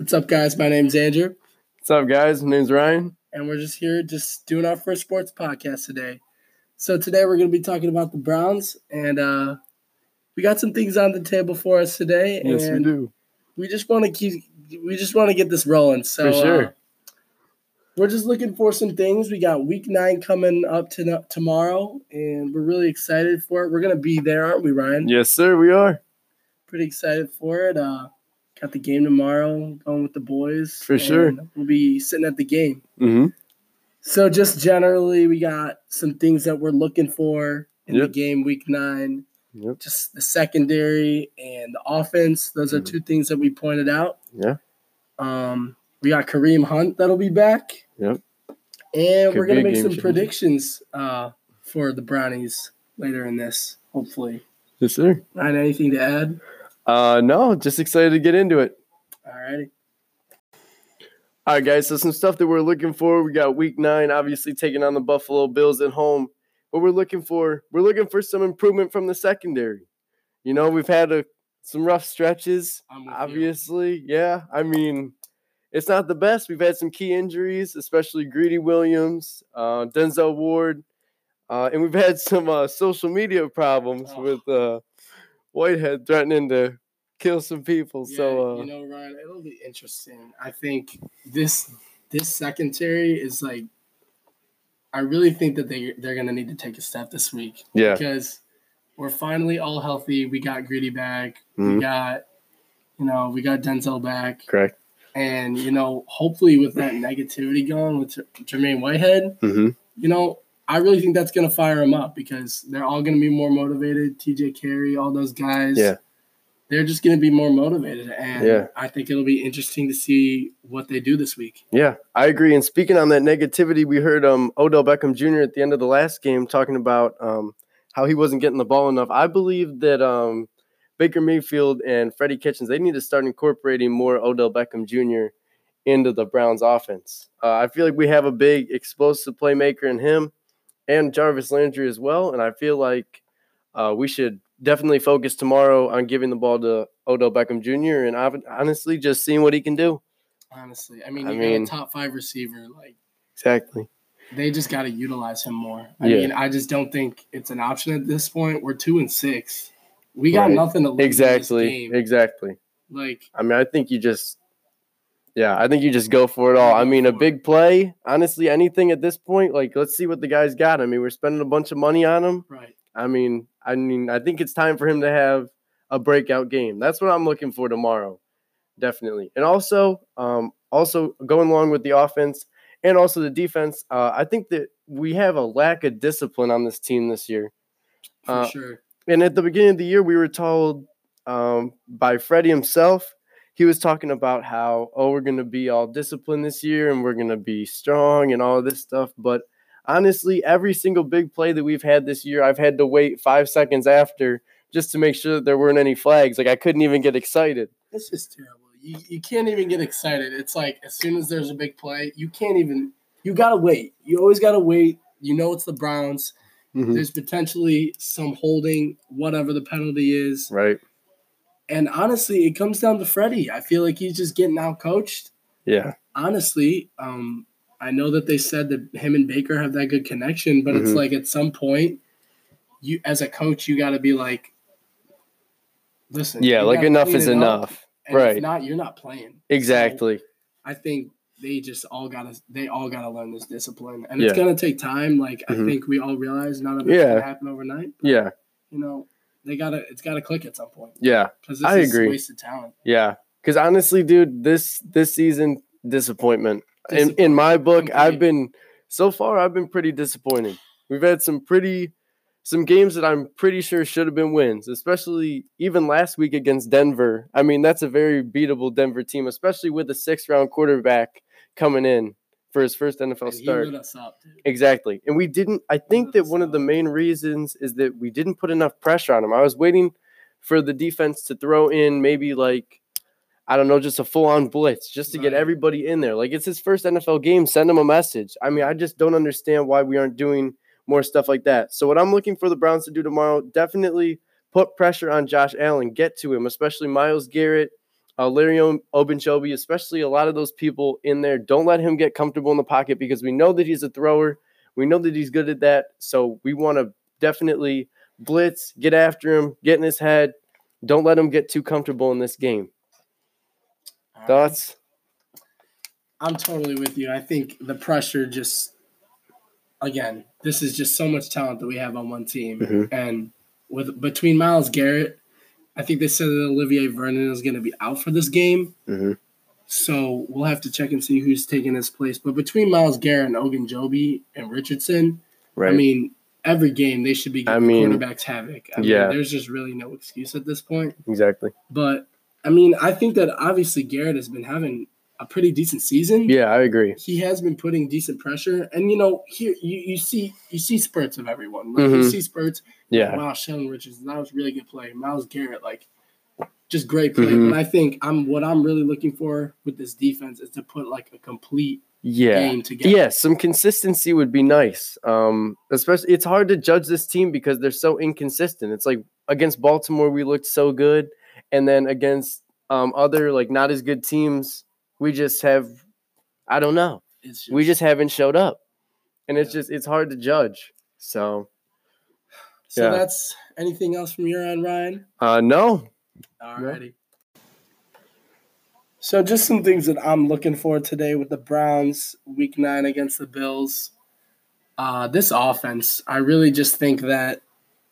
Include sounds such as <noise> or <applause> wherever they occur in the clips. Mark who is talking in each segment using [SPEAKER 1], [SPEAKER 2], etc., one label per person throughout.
[SPEAKER 1] What's up, guys? My name's Andrew,
[SPEAKER 2] What's up, guys? My name's Ryan.
[SPEAKER 1] and we're just here just doing our first sports podcast today. So today we're going to be talking about the Browns, and uh, we got some things on the table for us today,
[SPEAKER 2] Yes, we do.
[SPEAKER 1] we just want to keep, we just want to get this rolling. So
[SPEAKER 2] For sure.
[SPEAKER 1] uh, we're just looking for some things. We got Week Nine coming up to tomorrow, and we're really excited for it. We're going to be there, aren't we, Ryan?
[SPEAKER 2] Yes, sir, we are.
[SPEAKER 1] Pretty excited for it. Uh, got the game tomorrow, going with the boys.
[SPEAKER 2] For sure.
[SPEAKER 1] We'll be sitting at the game.
[SPEAKER 2] Mm-hmm.
[SPEAKER 1] So just generally, we got some things that we're looking for in the game week nine.
[SPEAKER 2] Yep.
[SPEAKER 1] Just the secondary and the offense. Those are
[SPEAKER 2] Mhm.
[SPEAKER 1] two things that we pointed out.
[SPEAKER 2] Yeah.
[SPEAKER 1] Um, we got Kareem Hunt that'll be back.
[SPEAKER 2] Yep.
[SPEAKER 1] And
[SPEAKER 2] Could
[SPEAKER 1] we're gonna make some predictions uh, for the Brownies later in this. Hopefully.
[SPEAKER 2] Yes, sir.
[SPEAKER 1] Ryan, anything to add?
[SPEAKER 2] Uh, no, just excited to get into it.
[SPEAKER 1] Alrighty.
[SPEAKER 2] All right, guys. So some stuff that we're looking for. We got Week Nine, obviously taking on the Buffalo Bills at home. What we're looking for, we're looking for some improvement from the secondary. You know, we've had a some rough stretches.
[SPEAKER 1] I'm you.
[SPEAKER 2] Obviously, yeah. I mean, it's not the best. We've had some key injuries, especially Greedy Williams, uh, Denzel Ward, uh, and we've had some uh, social media problems
[SPEAKER 1] Oh.
[SPEAKER 2] with uh, Whitehead threatening to kill some people.
[SPEAKER 1] Yeah,
[SPEAKER 2] so, uh,
[SPEAKER 1] you know, Ryan, it'll be interesting. I think this this secondary is like, I really think that they they're gonna need to take a step this week
[SPEAKER 2] yeah,
[SPEAKER 1] because we're finally all healthy. We got Greedy back. We
[SPEAKER 2] Mhm.
[SPEAKER 1] got, you know, we got Denzel back,
[SPEAKER 2] correct.
[SPEAKER 1] and you know, hopefully with that negativity gone with Jermaine Whitehead,
[SPEAKER 2] hmm
[SPEAKER 1] you know. I really think that's going to fire them up because they're all going to be more motivated. TJ Carrie, all those guys.
[SPEAKER 2] Yeah.
[SPEAKER 1] They're just going to be more motivated. And
[SPEAKER 2] Yeah.
[SPEAKER 1] I think it'll be interesting to see what they do this week.
[SPEAKER 2] Yeah, I agree. And speaking on that negativity, we heard um, Odell Beckham Jr. at the end of the last game talking about um, how he wasn't getting the ball enough. I believe that um, Baker Mayfield and Freddie Kitchens they need to start incorporating more Odell Beckham Jr. into the Browns' offense. Uh, I feel like we have a big explosive playmaker in him and Jarvis Landry as well, and I feel like uh, we should definitely focus tomorrow on giving the ball to Odell Beckham Jr. and hon- honestly just seeing what he can do.
[SPEAKER 1] Honestly, I mean,
[SPEAKER 2] I
[SPEAKER 1] you
[SPEAKER 2] mean-
[SPEAKER 1] got a top five receiver. Like
[SPEAKER 2] Exactly.
[SPEAKER 1] they just got to utilize him more. I
[SPEAKER 2] Yeah.
[SPEAKER 1] mean, I just don't think it's an option at this point. We're two and six. We got
[SPEAKER 2] Right.
[SPEAKER 1] nothing to lose.
[SPEAKER 2] Exactly. Exactly.
[SPEAKER 1] Like
[SPEAKER 2] I mean, I think you just, yeah, I think you just go for it all. I mean, a big play, honestly, anything at this point, like, let's see what the guy's got. I mean, we're spending a bunch of money on him.
[SPEAKER 1] right.
[SPEAKER 2] I mean, I mean, I think it's time for him to have a breakout game. That's what I'm looking for tomorrow, definitely. And also, um, also going along with the offense and also the defense, uh, I think that we have a lack of discipline on this team this year.
[SPEAKER 1] For
[SPEAKER 2] Uh,
[SPEAKER 1] sure.
[SPEAKER 2] And at the beginning of the year, we were told um, by Freddie himself, he was talking about how, oh, we're going to be all disciplined this year and we're going to be strong and all of this stuff. But honestly, every single big play that we've had this year, I've had to wait five seconds after just to make sure that there weren't any flags. Like I couldn't even get excited.
[SPEAKER 1] It's just terrible. You, you can't even get excited. It's like as soon as there's a big play, you can't even. You gotta wait. You always gotta wait. You know it's the Browns.
[SPEAKER 2] Mhm.
[SPEAKER 1] There's potentially some holding, whatever the penalty is.
[SPEAKER 2] Right.
[SPEAKER 1] And honestly, it comes down to Freddie. I feel like he's just getting out coached.
[SPEAKER 2] Yeah.
[SPEAKER 1] Honestly, um, I know that they said that him and Baker have that good connection, but it's
[SPEAKER 2] Mhm.
[SPEAKER 1] like at some point, you as a coach, you got to be like, listen.
[SPEAKER 2] Yeah. Like enough is enough. Right.
[SPEAKER 1] If not, you're not playing. So,
[SPEAKER 2] Exactly.
[SPEAKER 1] I think they just all gotta they all gotta learn this discipline, and it's gonna take time. Like I
[SPEAKER 2] Mhm.
[SPEAKER 1] think we all realize none of it's
[SPEAKER 2] Yeah.
[SPEAKER 1] gonna happen overnight.
[SPEAKER 2] Yeah.
[SPEAKER 1] You know, they gotta it's gotta click at some point
[SPEAKER 2] Yeah.
[SPEAKER 1] because this
[SPEAKER 2] I
[SPEAKER 1] is
[SPEAKER 2] agree.
[SPEAKER 1] wasted talent.
[SPEAKER 2] Yeah, because honestly, dude, this this season disappointment. In in my book, I've been so far. I've been pretty disappointed. We've had some pretty some games that I'm pretty sure should have been wins, especially even last week against Denver. I mean, that's a very beatable Denver team, especially with a sixth round quarterback coming in for his first NFL
[SPEAKER 1] And
[SPEAKER 2] start.
[SPEAKER 1] up.
[SPEAKER 2] Exactly. And we didn't I think that one of the main reasons is that we didn't put enough pressure on him. I was waiting for the defense to throw in maybe like I don't know, just a full on blitz just to get everybody in there. Like it's his first NFL game, send him a message. I mean, I just don't understand why we aren't doing more stuff like that. So what I'm looking for the Browns to do tomorrow, definitely put pressure on Josh Allen, get to him, especially Myles Garrett, uh, Larry Ogunjobi, especially a lot of those people in there. Don't let him get comfortable in the pocket because we know that he's a thrower. We know that he's good at that. So we want to definitely blitz, get after him, get in his head. Don't let him get too comfortable in this game.
[SPEAKER 1] All right.
[SPEAKER 2] Thoughts?
[SPEAKER 1] I'm totally with you. I think the pressure just, again, this is just so much talent that we have on one team,
[SPEAKER 2] Mhm.
[SPEAKER 1] and with between Myles Garrett, I think they said that Olivier Vernon is going to be out for this game.
[SPEAKER 2] Mhm.
[SPEAKER 1] So we'll have to check and see who's taking his place. But between Myles Garrett and Ogunjobi and Richardson,
[SPEAKER 2] Right.
[SPEAKER 1] I mean, every game they should be
[SPEAKER 2] I mean,
[SPEAKER 1] quarterbacks havoc. I
[SPEAKER 2] yeah.
[SPEAKER 1] mean, there's just really no excuse at this point.
[SPEAKER 2] exactly.
[SPEAKER 1] But I mean, I think that obviously Garrett has been having a pretty decent season.
[SPEAKER 2] Yeah, I agree.
[SPEAKER 1] He has been putting decent pressure, and you know, here you, you see you see spurts of everyone. Like, You see spurts.
[SPEAKER 2] Yeah.
[SPEAKER 1] Wow, Sheldon Richardson, that was really good play. Myles Garrett, like just great play.
[SPEAKER 2] Mhm.
[SPEAKER 1] But I think I'm what I'm really looking for with this defense is to put like a complete
[SPEAKER 2] Yeah.
[SPEAKER 1] game together.
[SPEAKER 2] Yeah, some consistency would be nice. Um, especially it's hard to judge this team because they're so inconsistent. It's like against Baltimore we looked so good, and then against um, other like not as good teams, we just have I don't know.
[SPEAKER 1] It's
[SPEAKER 2] We just haven't showed up. And it's
[SPEAKER 1] Yeah.
[SPEAKER 2] just it's hard to judge. So
[SPEAKER 1] so
[SPEAKER 2] yeah.
[SPEAKER 1] that's anything else from your end, Ryan?
[SPEAKER 2] uh no.
[SPEAKER 1] Alrighty. So just some things that I'm looking for today with the Browns week nine against the Bills. Uh, this offense, I really just think that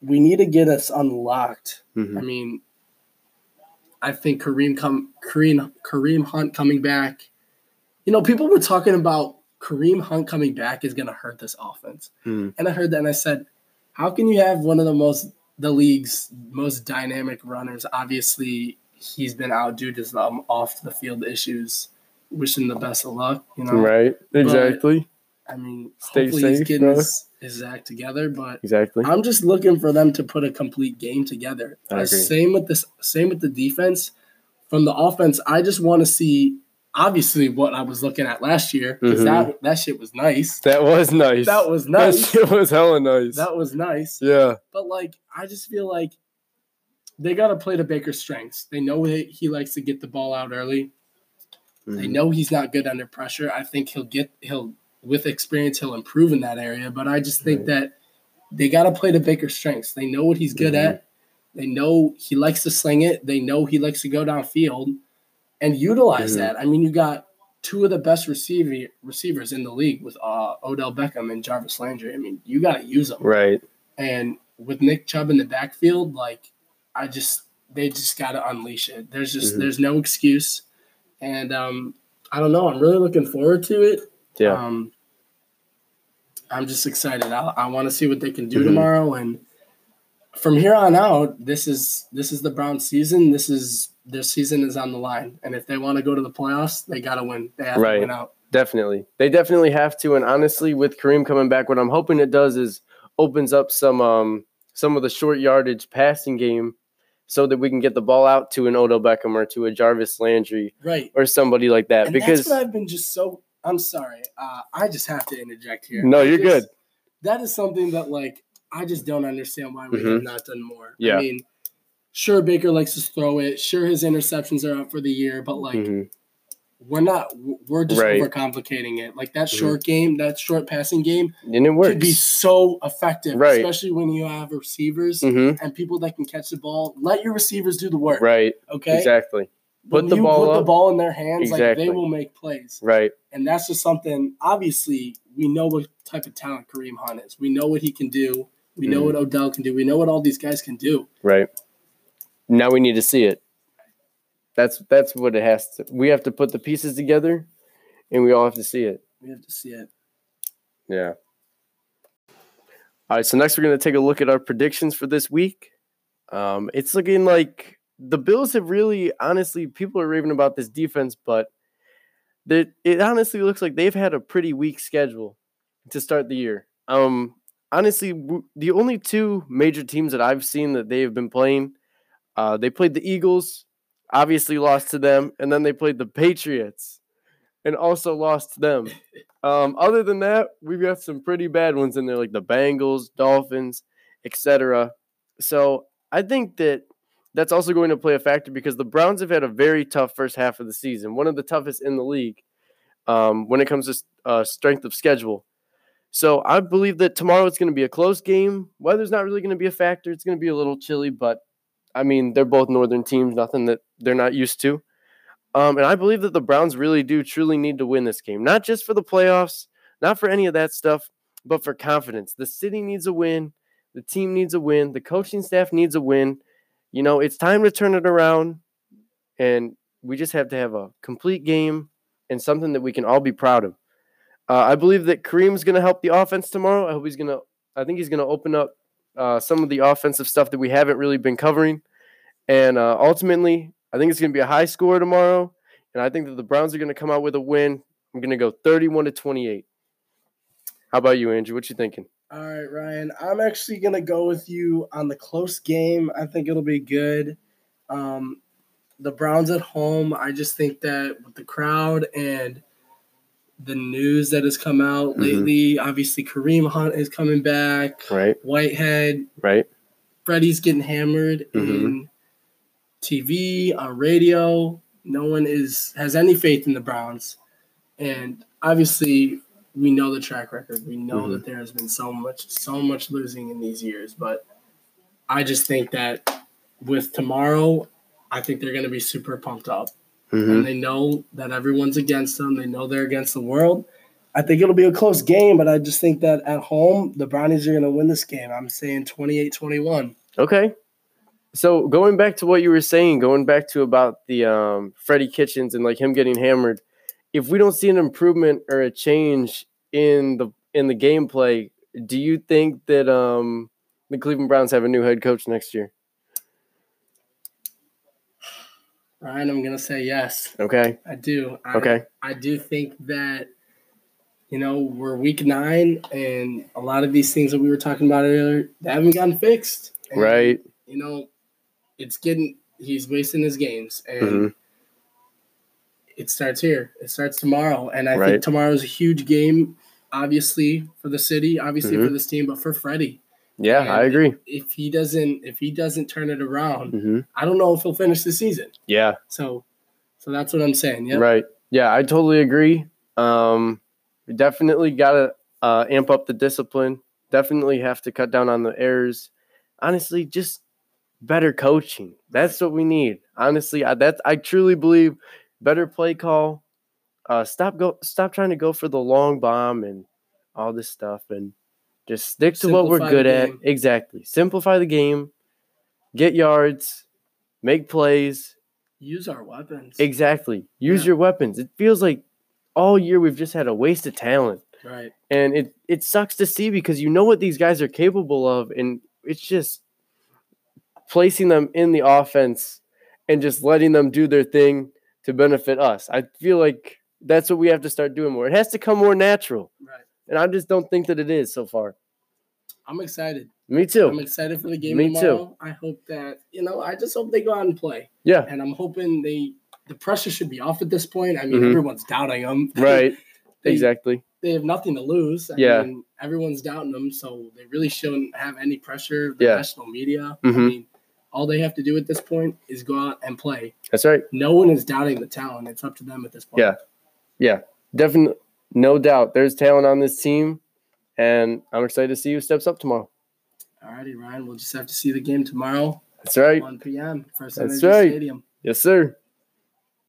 [SPEAKER 1] we need to get us unlocked.
[SPEAKER 2] Mhm.
[SPEAKER 1] I mean, I think Kareem come Kareem Kareem Hunt coming back. You know, people were talking about Kareem Hunt coming back is going to hurt this offense,
[SPEAKER 2] Mhm.
[SPEAKER 1] and I heard that and I said, how can you have one of the most the league's most dynamic runners? Obviously, he's been out due to some off the field issues. Wishing the best of luck. You know,
[SPEAKER 2] Right. Exactly.
[SPEAKER 1] I mean,
[SPEAKER 2] Stay
[SPEAKER 1] hopefully he's getting his, his act together, but
[SPEAKER 2] Exactly.
[SPEAKER 1] I'm just looking for them to put a complete game together.
[SPEAKER 2] I
[SPEAKER 1] Uh,
[SPEAKER 2] agree.
[SPEAKER 1] same with this. Same with the defense. From the offense, I just want to see obviously what I was looking at last year because
[SPEAKER 2] Mhm.
[SPEAKER 1] that that shit was nice.
[SPEAKER 2] That was nice.
[SPEAKER 1] That was
[SPEAKER 2] That
[SPEAKER 1] nice.
[SPEAKER 2] shit was hella nice.
[SPEAKER 1] That was nice.
[SPEAKER 2] yeah.
[SPEAKER 1] But like, I just feel like they got to play to Baker's strengths. They know he, he likes to get the ball out early. They
[SPEAKER 2] Mhm.
[SPEAKER 1] know he's not good under pressure. I think he'll get he'll with experience he'll improve in that area. But I just think
[SPEAKER 2] Right.
[SPEAKER 1] that they got to play to Baker's strengths. They know what he's good
[SPEAKER 2] Mhm.
[SPEAKER 1] at. They know he likes to sling it. They know he likes to go downfield and utilize
[SPEAKER 2] Mhm.
[SPEAKER 1] that. I mean, you got two of the best receiver receivers in the league with uh, Odell Beckham and Jarvis Landry. I mean, you got to use them.
[SPEAKER 2] Right.
[SPEAKER 1] And with Nick Chubb in the backfield, like I just they just got to unleash it. There's just
[SPEAKER 2] Mhm.
[SPEAKER 1] there's no excuse, and um, I don't know. I'm really looking forward to it.
[SPEAKER 2] Yeah.
[SPEAKER 1] Um, I'm just excited. I, I want to see what they can do
[SPEAKER 2] Mhm.
[SPEAKER 1] tomorrow, and from here on out, this is this is the Browns season. This is their season is on the line, and if they want to go to the playoffs, they got to win. They have
[SPEAKER 2] Right.
[SPEAKER 1] to win out.
[SPEAKER 2] Definitely. They definitely have to. And honestly, with Kareem coming back, what I'm hoping it does is opens up some um some of the short yardage passing game so that we can get the ball out to an Odell Beckham or to a Jarvis Landry
[SPEAKER 1] Right.
[SPEAKER 2] or somebody like that.
[SPEAKER 1] And
[SPEAKER 2] because
[SPEAKER 1] that's what I've been just so. I'm sorry. Uh, I just have to interject here.
[SPEAKER 2] No, you're
[SPEAKER 1] just-
[SPEAKER 2] good.
[SPEAKER 1] That is something that like I just don't understand why we have
[SPEAKER 2] Mhm.
[SPEAKER 1] not done more.
[SPEAKER 2] Yeah.
[SPEAKER 1] I mean, sure Baker likes to throw it. Sure his interceptions are up for the year, but like
[SPEAKER 2] Mhm.
[SPEAKER 1] we're not. We're just
[SPEAKER 2] Right.
[SPEAKER 1] overcomplicating it. Like that
[SPEAKER 2] Mhm.
[SPEAKER 1] short game, that short passing game
[SPEAKER 2] and it works.
[SPEAKER 1] could be so effective,
[SPEAKER 2] Right.
[SPEAKER 1] especially when you have receivers
[SPEAKER 2] hmm
[SPEAKER 1] and people that can catch the ball. Let your receivers do the work.
[SPEAKER 2] Right.
[SPEAKER 1] Okay.
[SPEAKER 2] Exactly.
[SPEAKER 1] When
[SPEAKER 2] Put the
[SPEAKER 1] you
[SPEAKER 2] ball
[SPEAKER 1] put the ball in their hands, like they will make plays.
[SPEAKER 2] Right.
[SPEAKER 1] And that's just something, obviously, we know what type of talent Kareem Hunt is. We know what he can do. We know
[SPEAKER 2] Mhm.
[SPEAKER 1] what Odell can do. We know what all these guys can do.
[SPEAKER 2] Right. Now we need to see it. That's that's what it has to. We have to put the pieces together, and we all have to see it.
[SPEAKER 1] We have to see it.
[SPEAKER 2] Yeah. All right. So next, we're going to take a look at our predictions for this week. Um, it's looking like the Bills have really, honestly, people are raving about this defense, but it honestly looks like they've had a pretty weak schedule to start the year. Um, honestly, the only two major teams that I've seen that they have been playing, uh, they played the Eagles, obviously lost to them, and then they played the Patriots, and also lost to them. <laughs> Um, other than that, we've got some pretty bad ones in there, like the Bengals, Dolphins, etc. So I think that that's also going to play a factor because the Browns have had a very tough first half of the season, one of the toughest in the league um, when it comes to uh, strength of schedule. So I believe that tomorrow it's going to be a close game. Weather's not really going to be a factor. It's going to be a little chilly, but I mean they're both northern teams, nothing that they're not used to. Um, and I believe that the Browns really do truly need to win this game, not just for the playoffs, not for any of that stuff, but for confidence. The city needs a win. The team needs a win. The coaching staff needs a win. You know, it's time to turn it around. And we just have to have a complete game and something that we can all be proud of. Uh, I believe that Kareem's going to help the offense tomorrow. I hope he's going to, I think he's going to open up uh, some of the offensive stuff that we haven't really been covering. And uh, ultimately, I think it's going to be a high score tomorrow. And I think that the Browns are going to come out with a win. I'm going to go 31 to 28. How about you, Andrew? What you thinking?
[SPEAKER 1] All right, Ryan. I'm actually gonna go with you on the close game. I think it'll be good. Um, the Browns at home. I just think that with the crowd and the news that has come out
[SPEAKER 2] Mhm.
[SPEAKER 1] lately, obviously Kareem Hunt is coming back.
[SPEAKER 2] Right,
[SPEAKER 1] Whitehead,
[SPEAKER 2] right.
[SPEAKER 1] Freddie's getting hammered
[SPEAKER 2] Mhm.
[SPEAKER 1] in TV, on radio. No one is has any faith in the Browns, and obviously we know the track record. We know
[SPEAKER 2] Mhm.
[SPEAKER 1] that there has been so much, so much losing in these years. But I just think that with tomorrow, I think they're going to be super pumped up,
[SPEAKER 2] hmm
[SPEAKER 1] and they know that everyone's against them. They know they're against the world. I think it'll be a close game, but I just think that at home, the Brownies are going to win this game. I'm saying 28 21.
[SPEAKER 2] Okay. So going back to what you were saying, going back to about the um, Freddie Kitchens and like him getting hammered, if we don't see an improvement or a change in the in the gameplay, do you think that um, the Cleveland Browns have a new head coach next year?
[SPEAKER 1] Ryan, I'm gonna say yes.
[SPEAKER 2] Okay.
[SPEAKER 1] I do. I,
[SPEAKER 2] Okay.
[SPEAKER 1] I do think that, you know, we're week nine, and a lot of these things that we were talking about earlier, they haven't gotten fixed. And,
[SPEAKER 2] Right.
[SPEAKER 1] You know, it's getting. He's wasting his games, and
[SPEAKER 2] Mhm.
[SPEAKER 1] It starts here. It starts tomorrow, and I
[SPEAKER 2] Right.
[SPEAKER 1] think is a huge game, obviously for the city, obviously
[SPEAKER 2] Mhm.
[SPEAKER 1] for this team, but for Freddie.
[SPEAKER 2] Yeah,
[SPEAKER 1] And
[SPEAKER 2] I agree.
[SPEAKER 1] If he doesn't, if he doesn't turn it around,
[SPEAKER 2] hmm
[SPEAKER 1] I don't know if he'll finish the season.
[SPEAKER 2] Yeah.
[SPEAKER 1] So, so that's what I'm saying. Yeah.
[SPEAKER 2] Right. Yeah, I totally agree. Um, we definitely got to uh, amp up the discipline. Definitely have to cut down on the errors. Honestly, just better coaching. That's what we need. Honestly, I that I truly believe better play call. Uh, stop go stop trying to go for the long bomb and all this stuff and just stick to what we're good at. Exactly. Simplify the game. Get yards. Make plays.
[SPEAKER 1] Use our weapons.
[SPEAKER 2] Exactly. Use
[SPEAKER 1] Yeah.
[SPEAKER 2] your weapons. It feels like all year we've just had a waste of talent.
[SPEAKER 1] Right.
[SPEAKER 2] And it, it sucks to see because you know what these guys are capable of. And it's just placing them in the offense and just letting them do their thing to benefit us. I feel like that's what we have to start doing more. It has to come more natural.
[SPEAKER 1] Right.
[SPEAKER 2] And I just don't think that it is so far.
[SPEAKER 1] I'm excited.
[SPEAKER 2] Me too.
[SPEAKER 1] I'm excited for the game
[SPEAKER 2] Me too.
[SPEAKER 1] I hope that you know. I just hope they go out and play,
[SPEAKER 2] Yeah.
[SPEAKER 1] and I'm hoping they. The pressure should be off at this point. I mean,
[SPEAKER 2] Mhm.
[SPEAKER 1] everyone's doubting them. <laughs>
[SPEAKER 2] Right. <laughs>
[SPEAKER 1] They-
[SPEAKER 2] exactly.
[SPEAKER 1] They have nothing to lose. I
[SPEAKER 2] Yeah.
[SPEAKER 1] mean, everyone's doubting them, so they really shouldn't have any pressure. The
[SPEAKER 2] Yeah.
[SPEAKER 1] national media. I
[SPEAKER 2] Mhm.
[SPEAKER 1] mean, all they have to do at this point is go out and play.
[SPEAKER 2] That's right.
[SPEAKER 1] No one is doubting the talent. It's up to them at this point.
[SPEAKER 2] Yeah. Yeah, definitely, no doubt. There's talent on this team, and I'm excited to see who steps up tomorrow.
[SPEAKER 1] Alrighty, Ryan. We'll just have to see the game tomorrow,
[SPEAKER 2] That's right.
[SPEAKER 1] 1 p.m. First
[SPEAKER 2] That's
[SPEAKER 1] Energy
[SPEAKER 2] right.
[SPEAKER 1] Stadium.
[SPEAKER 2] Yes, sir.